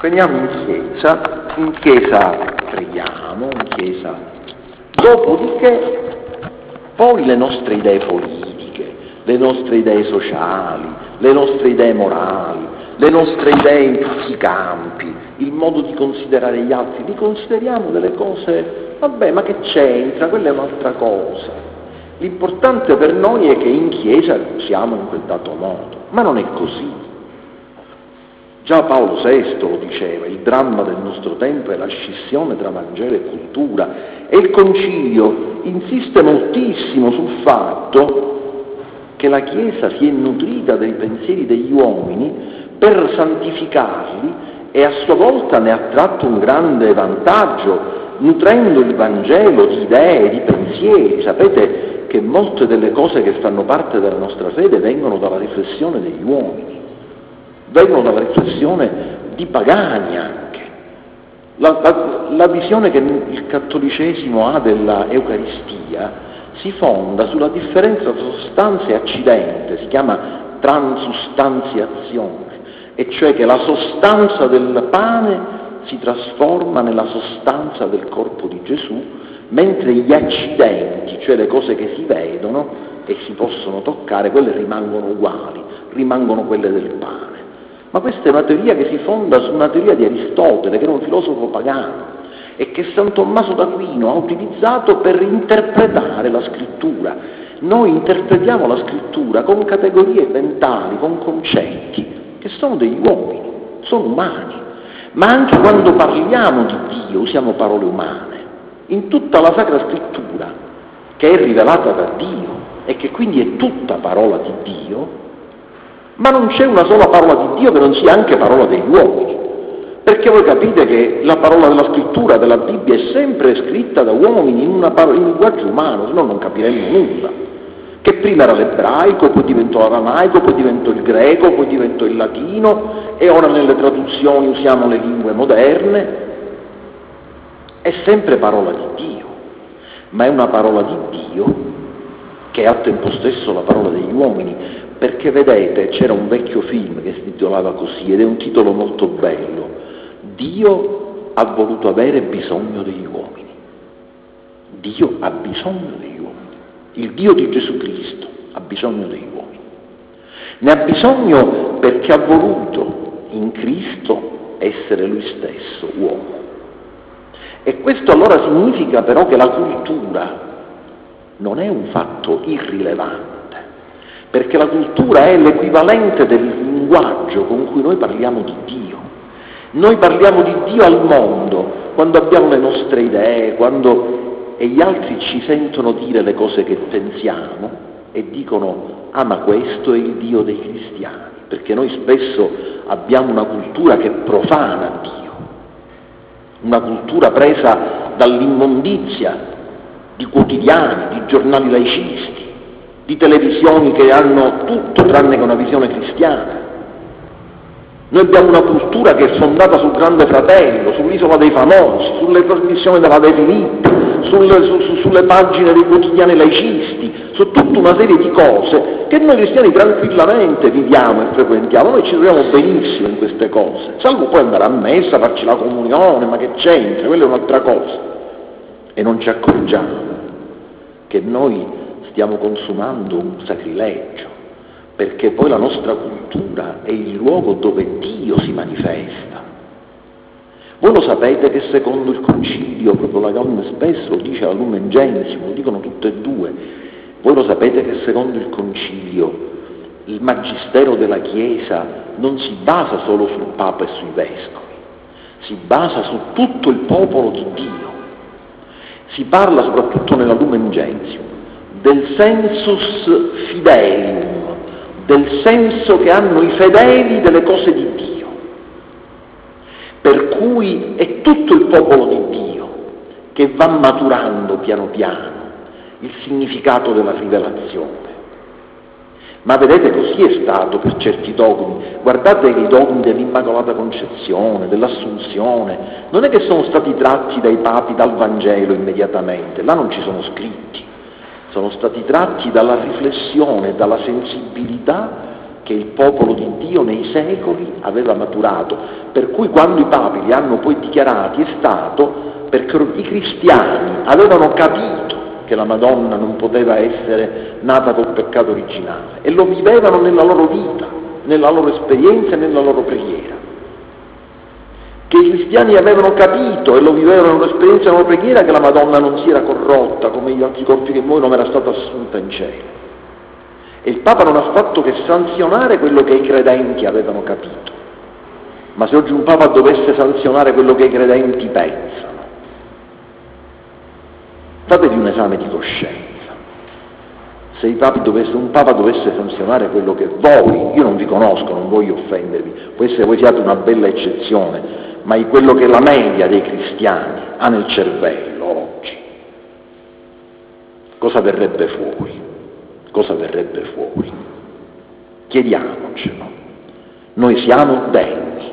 Veniamo in chiesa, in chiesa preghiamo, in chiesa, dopodiché poi le nostre idee politiche, le nostre idee sociali, le nostre idee morali, le nostre idee in tutti i campi, il modo di considerare gli altri, li consideriamo delle cose, vabbè, ma che c'entra, quella è un'altra cosa. L'importante per noi è che in chiesa siamo in quel dato modo, ma non è così. Già Paolo VI lo diceva, il dramma del nostro tempo è la scissione tra Vangelo e cultura e il Concilio insiste moltissimo sul fatto che la Chiesa si è nutrita dei pensieri degli uomini per santificarli e a sua volta ne ha tratto un grande vantaggio, nutrendo il Vangelo di idee, di pensieri. Sapete che molte delle cose che fanno parte della nostra fede vengono dalla riflessione degli uomini vengono dalla riflessione di pagani anche. La, la, la visione che il cattolicesimo ha della Eucaristia si fonda sulla differenza tra sostanza e accidente, si chiama transustanziazione, e cioè che la sostanza del pane si trasforma nella sostanza del corpo di Gesù, mentre gli accidenti, cioè le cose che si vedono e si possono toccare, quelle rimangono uguali, rimangono quelle del pane. Ma questa è una teoria che si fonda su una teoria di Aristotele, che era un filosofo pagano, e che San Tommaso d'Aquino ha utilizzato per interpretare la scrittura. Noi interpretiamo la scrittura con categorie mentali, con concetti, che sono degli uomini, sono umani, ma anche quando parliamo di Dio usiamo parole umane. In tutta la Sacra Scrittura, che è rivelata da Dio e che quindi è tutta parola di Dio, ma non c'è una sola parola di Dio che non sia anche parola degli uomini. Perché voi capite che la parola della scrittura, della Bibbia, è sempre scritta da uomini in, parola, in linguaggio umano, se no non capiremmo nulla. Che prima era l'ebraico, poi diventò l'aramaico, poi diventò il greco, poi diventò il latino e ora nelle traduzioni usiamo le lingue moderne. È sempre parola di Dio, ma è una parola di Dio che è al tempo stesso la parola degli uomini, perché vedete c'era un vecchio film che si titolava così ed è un titolo molto bello, Dio ha voluto avere bisogno degli uomini, Dio ha bisogno degli uomini, il Dio di Gesù Cristo ha bisogno degli uomini, ne ha bisogno perché ha voluto in Cristo essere lui stesso uomo. E questo allora significa però che la cultura non è un fatto irrilevante perché la cultura è l'equivalente del linguaggio con cui noi parliamo di Dio. Noi parliamo di Dio al mondo quando abbiamo le nostre idee, quando e gli altri ci sentono dire le cose che pensiamo e dicono ah ma questo è il Dio dei cristiani, perché noi spesso abbiamo una cultura che profana Dio, una cultura presa dall'immondizia di quotidiani, di giornali laicisti, di televisioni che hanno tutto tranne che una visione cristiana. Noi abbiamo una cultura che è fondata sul Grande Fratello, sull'isola dei famosi, sulle trasmissioni della De Filippi, sulle, su, sulle pagine dei quotidiani laicisti, su tutta una serie di cose che noi cristiani tranquillamente viviamo e frequentiamo, noi ci troviamo benissimo in queste cose, salvo poi andare a messa, farci la comunione, ma che c'entra, quella è un'altra cosa. E non ci accorgiamo che noi stiamo consumando un sacrilegio, perché poi la nostra cultura è il luogo dove Dio si manifesta. Voi lo sapete che secondo il concilio, proprio la Gaudium spesso lo dice la Lumen Gentium, lo dicono tutte e due, voi lo sapete che secondo il concilio il magistero della Chiesa non si basa solo sul Papa e sui Vescovi, si basa su tutto il popolo di Dio. Si parla soprattutto nella Lumen Gentium del sensus fidelium, del senso che hanno i fedeli delle cose di Dio. Per cui è tutto il popolo di Dio che va maturando piano piano il significato della rivelazione. Ma vedete, così è stato per certi dogmi. Guardate che i dogmi dell'Immacolata Concezione, dell'Assunzione, non è che sono stati tratti dai papi dal Vangelo immediatamente, là non ci sono scritti sono stati tratti dalla riflessione, dalla sensibilità che il popolo di Dio nei secoli aveva maturato, per cui quando i papi li hanno poi dichiarati è stato perché i cristiani avevano capito che la Madonna non poteva essere nata col peccato originale e lo vivevano nella loro vita, nella loro esperienza e nella loro preghiera. Che i cristiani avevano capito e lo vivevano nell'esperienza e nella loro preghiera che la Madonna non si era corrotta come gli altri corpi che muoiono, ma era stata assunta in cielo. E il Papa non ha fatto che sanzionare quello che i credenti avevano capito. Ma se oggi un Papa dovesse sanzionare quello che i credenti pensano, fatevi un esame di coscienza. Se dovesse, un Papa dovesse sanzionare quello che voi, io non vi conosco, non voglio offendervi, può essere voi siate una bella eccezione, ma è quello che la media dei cristiani ha nel cervello oggi, cosa verrebbe fuori? Cosa verrebbe fuori? Chiediamocelo. Noi siamo degni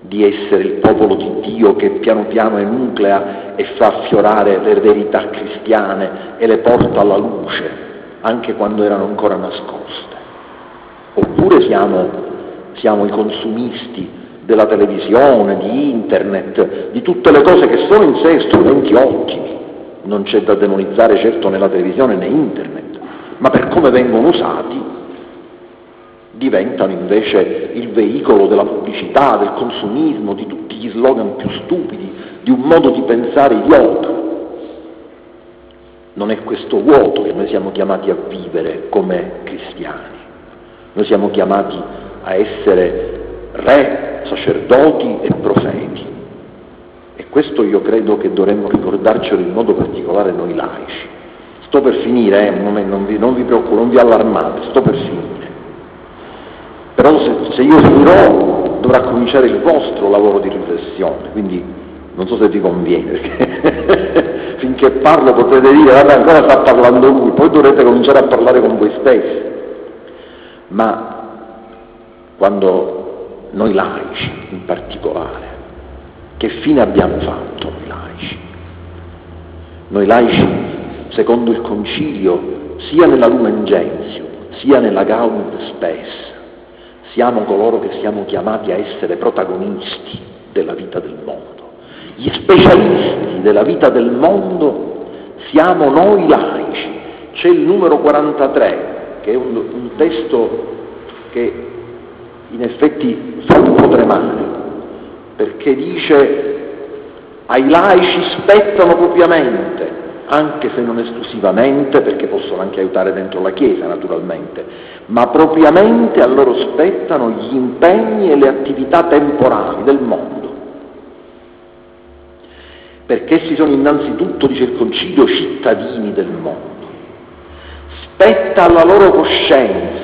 di essere il popolo di Dio che piano piano enuclea e fa affiorare le verità cristiane e le porta alla luce, anche quando erano ancora nascoste. Oppure siamo, siamo i consumisti della televisione, di internet, di tutte le cose che sono in sé strumenti ottimi. Non c'è da demonizzare certo nella televisione né internet, ma per come vengono usati diventano invece il veicolo della pubblicità, del consumismo, di tutti gli slogan più stupidi, di un modo di pensare idiota. Non è questo vuoto che noi siamo chiamati a vivere come cristiani. Noi siamo chiamati a essere re, sacerdoti e profeti. E questo io credo che dovremmo ricordarcelo in modo particolare noi laici. Sto per finire, eh, non, vi, non vi preoccupate, non vi allarmate, sto per finire. Però se, se io finirò dovrà cominciare il vostro lavoro di riflessione, quindi non so se vi conviene, perché finché parlo potrete dire, vabbè ancora sta parlando lui, poi dovrete cominciare a parlare con voi stessi. Ma quando noi laici in particolare, che fine abbiamo fatto noi laici? Noi laici, secondo il concilio, sia nella Lumen Gentium, sia nella Gaudium Spes, siamo coloro che siamo chiamati a essere protagonisti della vita del mondo. Gli specialisti della vita del mondo siamo noi laici. C'è il numero 43, che è un, un testo che in effetti fa un po' tremare, perché dice ai laici spettano propriamente anche se non esclusivamente, perché possono anche aiutare dentro la Chiesa naturalmente, ma propriamente a loro spettano gli impegni e le attività temporali del mondo. Perché essi sono innanzitutto, dice il Concilio, cittadini del mondo. Spetta alla loro coscienza,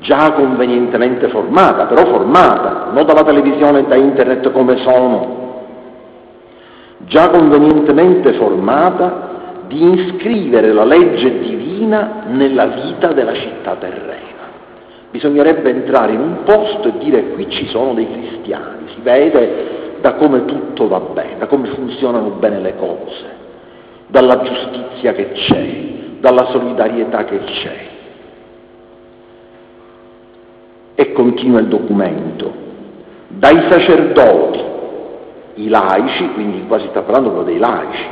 già convenientemente formata, però formata, non dalla televisione e da internet come sono, già convenientemente formata, di iscrivere la legge divina nella vita della città terrena. Bisognerebbe entrare in un posto e dire qui ci sono dei cristiani, si vede da come tutto va bene, da come funzionano bene le cose, dalla giustizia che c'è, dalla solidarietà che c'è. E continua il documento, dai sacerdoti, i laici, quindi qua si sta parlando proprio dei laici,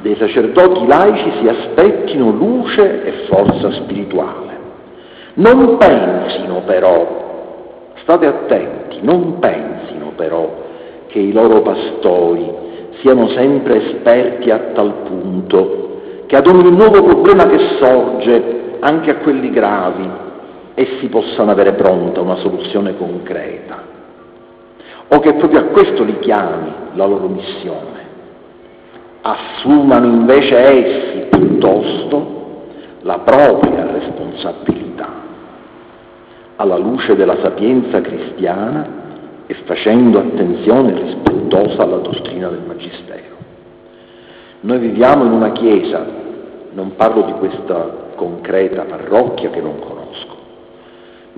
dei sacerdoti laici si aspettino luce e forza spirituale. Non pensino però, state attenti, non pensino però che i loro pastori siano sempre esperti a tal punto che ad ogni nuovo problema che sorge, anche a quelli gravi, essi possano avere pronta una soluzione concreta o che proprio a questo li chiami la loro missione. Assumano invece essi piuttosto la propria responsabilità alla luce della sapienza cristiana e facendo attenzione rispettosa alla dottrina del Magistero. Noi viviamo in una chiesa, non parlo di questa concreta parrocchia che non conosco,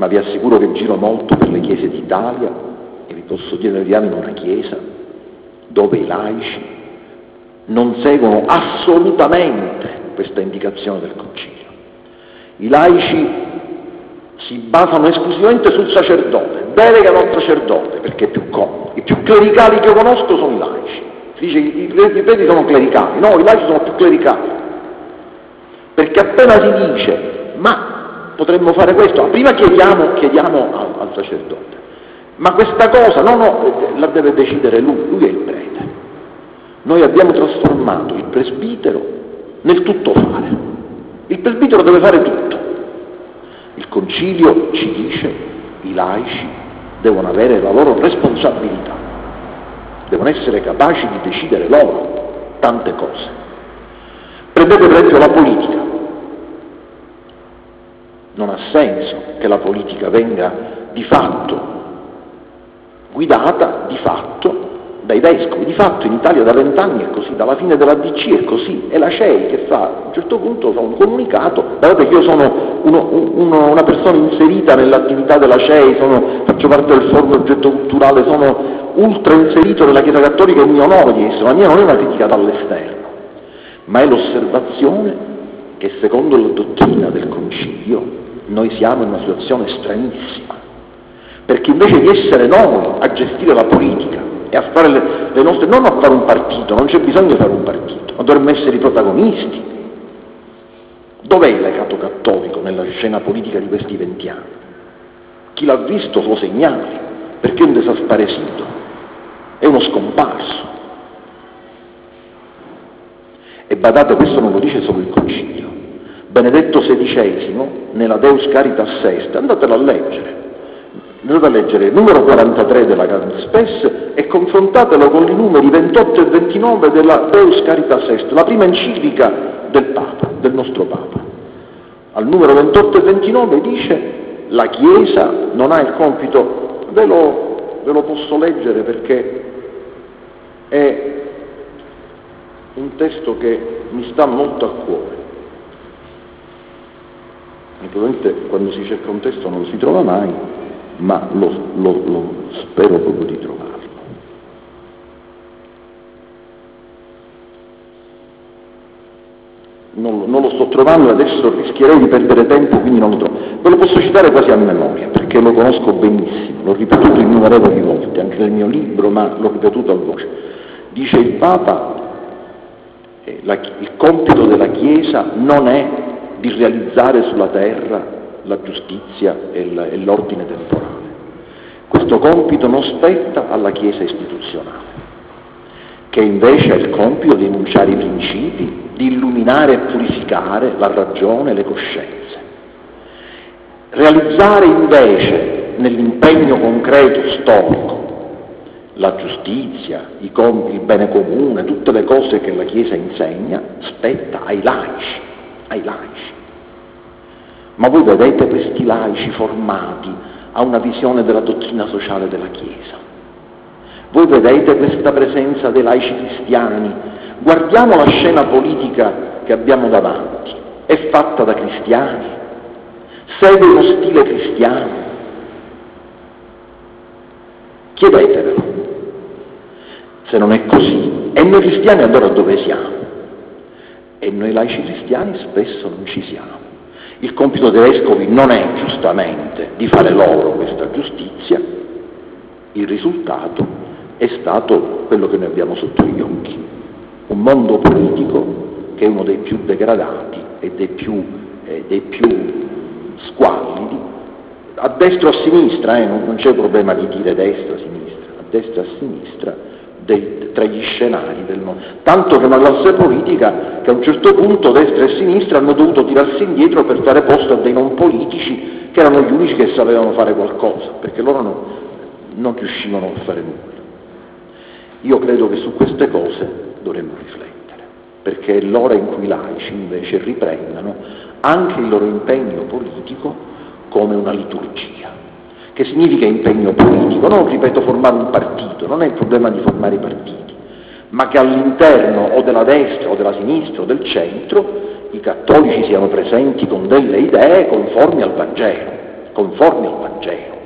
ma vi assicuro che giro molto per le chiese d'Italia e vi posso dire, noi viviamo in una chiesa dove i laici non seguono assolutamente questa indicazione del Concilio. I laici si basano esclusivamente sul sacerdote, delegano al sacerdote perché è più comodo. I più clericali che io conosco sono i laici. Si dice che i preti sono clericali, no, i laici sono più clericali. Perché appena si dice, ma potremmo fare questo, prima chiediamo, chiediamo al, al sacerdote. Ma questa cosa, no, no, la deve decidere lui, lui è il prete. Noi abbiamo trasformato il presbitero nel tutto fare. Il presbitero deve fare tutto. Il concilio ci dice i laici devono avere la loro responsabilità, devono essere capaci di decidere loro tante cose. Prendete per esempio la politica. Non ha senso che la politica venga di fatto guidata di fatto dai vescovi. Di fatto in Italia da vent'anni è così, dalla fine della DC è così, è la CEI che fa, a un certo punto fa un comunicato, guardate che io sono uno, uno, una persona inserita nell'attività della CEI, sono, faccio parte del forum oggetto culturale, sono ultra inserito nella Chiesa Cattolica e mi onoro di essere, la mia non è una critica dall'esterno, ma è l'osservazione che secondo la dottrina del Concilio noi siamo in una situazione stranissima, perché invece di essere noi a gestire la politica, e a fare le, le nostre, non a fare un partito, non c'è bisogno di fare un partito, ma dovremmo essere i protagonisti. Dov'è il legato cattolico nella scena politica di questi venti anni? Chi l'ha visto lo segnali, perché è un desasparesito, è uno scomparso. E badate, questo non lo dice solo il Concilio. Benedetto XVI, nella Deus Caritas Sesta, andatelo a leggere, andate a leggere il numero 43 della Caritas Spes e confrontatelo con i numeri 28 e 29 della Deus Caritas Est, la prima enciclica del Papa, del nostro Papa. Al numero 28 e 29 dice la Chiesa non ha il compito, ve lo, ve lo posso leggere perché è un testo che mi sta molto a cuore. Naturalmente quando si cerca un testo non lo si trova mai, ma lo, lo, lo spero proprio di trovarlo. Non, non, lo sto trovando e adesso rischierei di perdere tempo, quindi non lo trovo. Ve lo posso citare quasi a memoria, perché lo conosco benissimo, l'ho ripetuto innumerevoli volte, anche nel mio libro, ma l'ho ripetuto a voce. Dice il Papa, eh, la, il compito della Chiesa non è di realizzare sulla terra la giustizia e l'ordine temporale. Questo compito non spetta alla Chiesa istituzionale, che invece ha il compito di enunciare i principi, di illuminare e purificare la ragione e le coscienze. Realizzare invece nell'impegno concreto storico la giustizia, il bene comune, tutte le cose che la Chiesa insegna, spetta ai laici, ai laici. Ma voi vedete questi laici formati a una visione della dottrina sociale della Chiesa. Voi vedete questa presenza dei laici cristiani. Guardiamo la scena politica che abbiamo davanti. È fatta da cristiani. Segue uno stile cristiano. Chiedetevelo. Se non è così, e noi cristiani allora dove siamo? E noi laici cristiani spesso non ci siamo. Il compito dei vescovi non è giustamente di fare loro questa giustizia, il risultato è stato quello che noi abbiamo sotto gli occhi, un mondo politico che è uno dei più degradati e dei più, eh, dei più squallidi, a destra o a sinistra, eh, non, non c'è problema di dire destra o sinistra, a destra o a sinistra, dei, tra gli scenari del mondo. Tanto che una classe politica che a un certo punto destra e sinistra hanno dovuto tirarsi indietro per dare posto a dei non politici che erano gli unici che sapevano fare qualcosa, perché loro non, non riuscivano a fare nulla. Io credo che su queste cose dovremmo riflettere, perché è l'ora in cui i laici invece riprendano anche il loro impegno politico come una liturgia che significa impegno politico, non, ripeto, formare un partito, non è il problema di formare i partiti, ma che all'interno o della destra o della sinistra o del centro i cattolici siano presenti con delle idee conformi al Vangelo, conformi al Vangelo.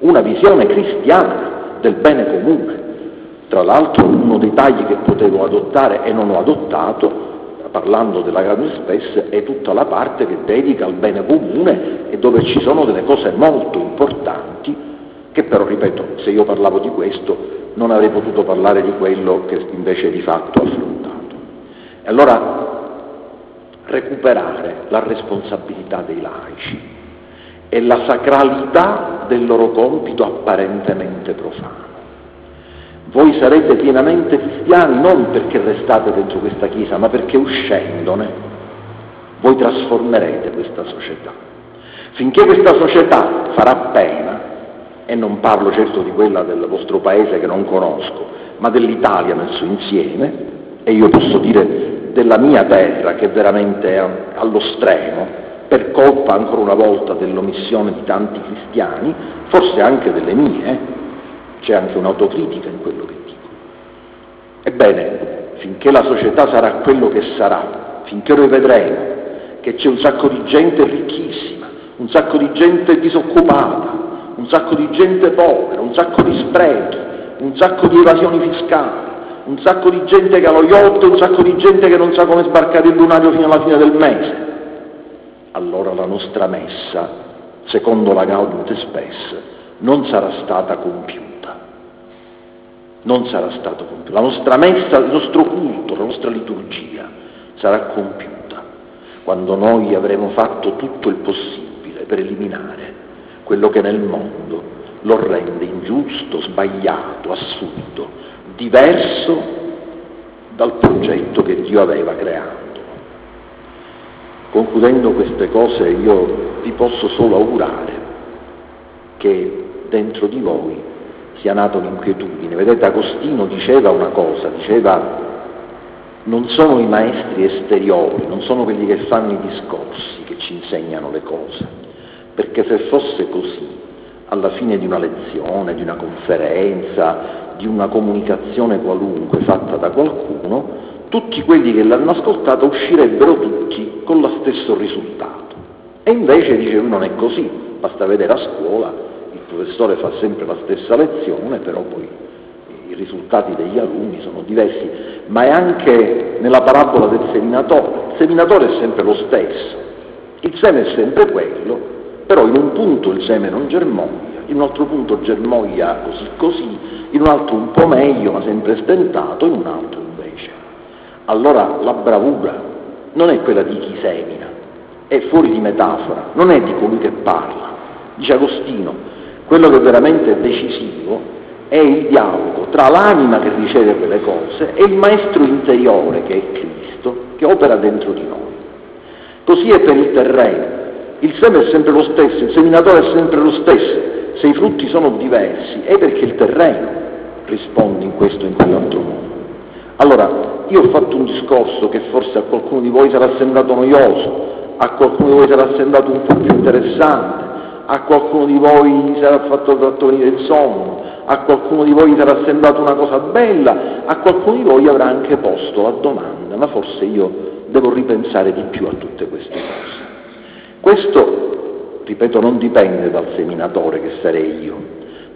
Una visione cristiana del bene comune. Tra l'altro uno dei tagli che potevo adottare e non ho adottato, parlando della Grande Spes, è tutta la parte che dedica al bene comune e dove ci sono delle cose molto importanti che però, ripeto, se io parlavo di questo non avrei potuto parlare di quello che invece di fatto ho affrontato. E allora recuperare la responsabilità dei laici e la sacralità del loro compito apparentemente profano. Voi sarete pienamente cristiani non perché restate dentro questa Chiesa, ma perché uscendone voi trasformerete questa società. Finché questa società farà pena, e non parlo certo di quella del vostro paese che non conosco, ma dell'Italia nel suo insieme, e io posso dire della mia terra che veramente è allo stremo, per colpa ancora una volta dell'omissione di tanti cristiani, forse anche delle mie, c'è anche un'autocritica in quello che dico. Ebbene, finché la società sarà quello che sarà, finché noi vedremo che c'è un sacco di gente ricchissima, un sacco di gente disoccupata, un sacco di gente povera, un sacco di sprechi, un sacco di evasioni fiscali, un sacco di gente che ha lo yacht, un sacco di gente che non sa come sbarcare il lunario fino alla fine del mese. Allora la nostra messa, secondo la Gaudium et Spes, non sarà stata compiuta. Non sarà stato compiuto. La nostra messa, il nostro culto, la nostra liturgia sarà compiuta quando noi avremo fatto tutto il possibile per eliminare quello che nel mondo lo rende ingiusto, sbagliato, assurdo, diverso dal progetto che Dio aveva creato. Concludendo queste cose io vi posso solo augurare che dentro di voi sia nata un'inquietudine. Vedete, Agostino diceva una cosa, diceva non sono i maestri esteriori, non sono quelli che fanno i discorsi che ci insegnano le cose, perché se fosse così, alla fine di una lezione, di una conferenza, di una comunicazione qualunque fatta da qualcuno, tutti quelli che l'hanno ascoltata uscirebbero tutti con lo stesso risultato. E invece dice lui non è così, basta vedere a scuola, il professore fa sempre la stessa lezione, però poi i risultati degli alunni sono diversi, ma è anche nella parabola del seminatore, il seminatore è sempre lo stesso, il seme è sempre quello, però in un punto il seme non germoglia, in un altro punto germoglia così così, in un altro un po' meglio ma sempre stentato, in un altro invece. Allora la bravura non è quella di chi semina, è fuori di metafora, non è di colui che parla. Dice Agostino, quello che veramente è decisivo è il dialogo tra l'anima che riceve quelle cose e il maestro interiore che è Cristo, che opera dentro di noi. Così è per il terreno. Il seme è sempre lo stesso, il seminatore è sempre lo stesso, se i frutti sono diversi è perché il terreno risponde in questo o in quell'altro modo. Allora, io ho fatto un discorso che forse a qualcuno di voi sarà sembrato noioso, a qualcuno di voi sarà sembrato un po' più interessante, a qualcuno di voi sarà fatto, venire il sonno, a qualcuno di voi sarà sembrato una cosa bella, a qualcuno di voi avrà anche posto la domanda, ma forse io devo ripensare di più a tutte queste cose. Questo, ripeto, non dipende dal seminatore che sarei io,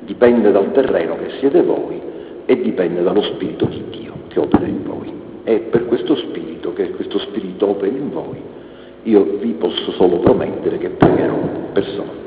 dipende dal terreno che siete voi e dipende dallo Spirito di Dio che opera in voi. E per questo Spirito, che questo Spirito opera in voi, io vi posso solo promettere che pregherò personalmente.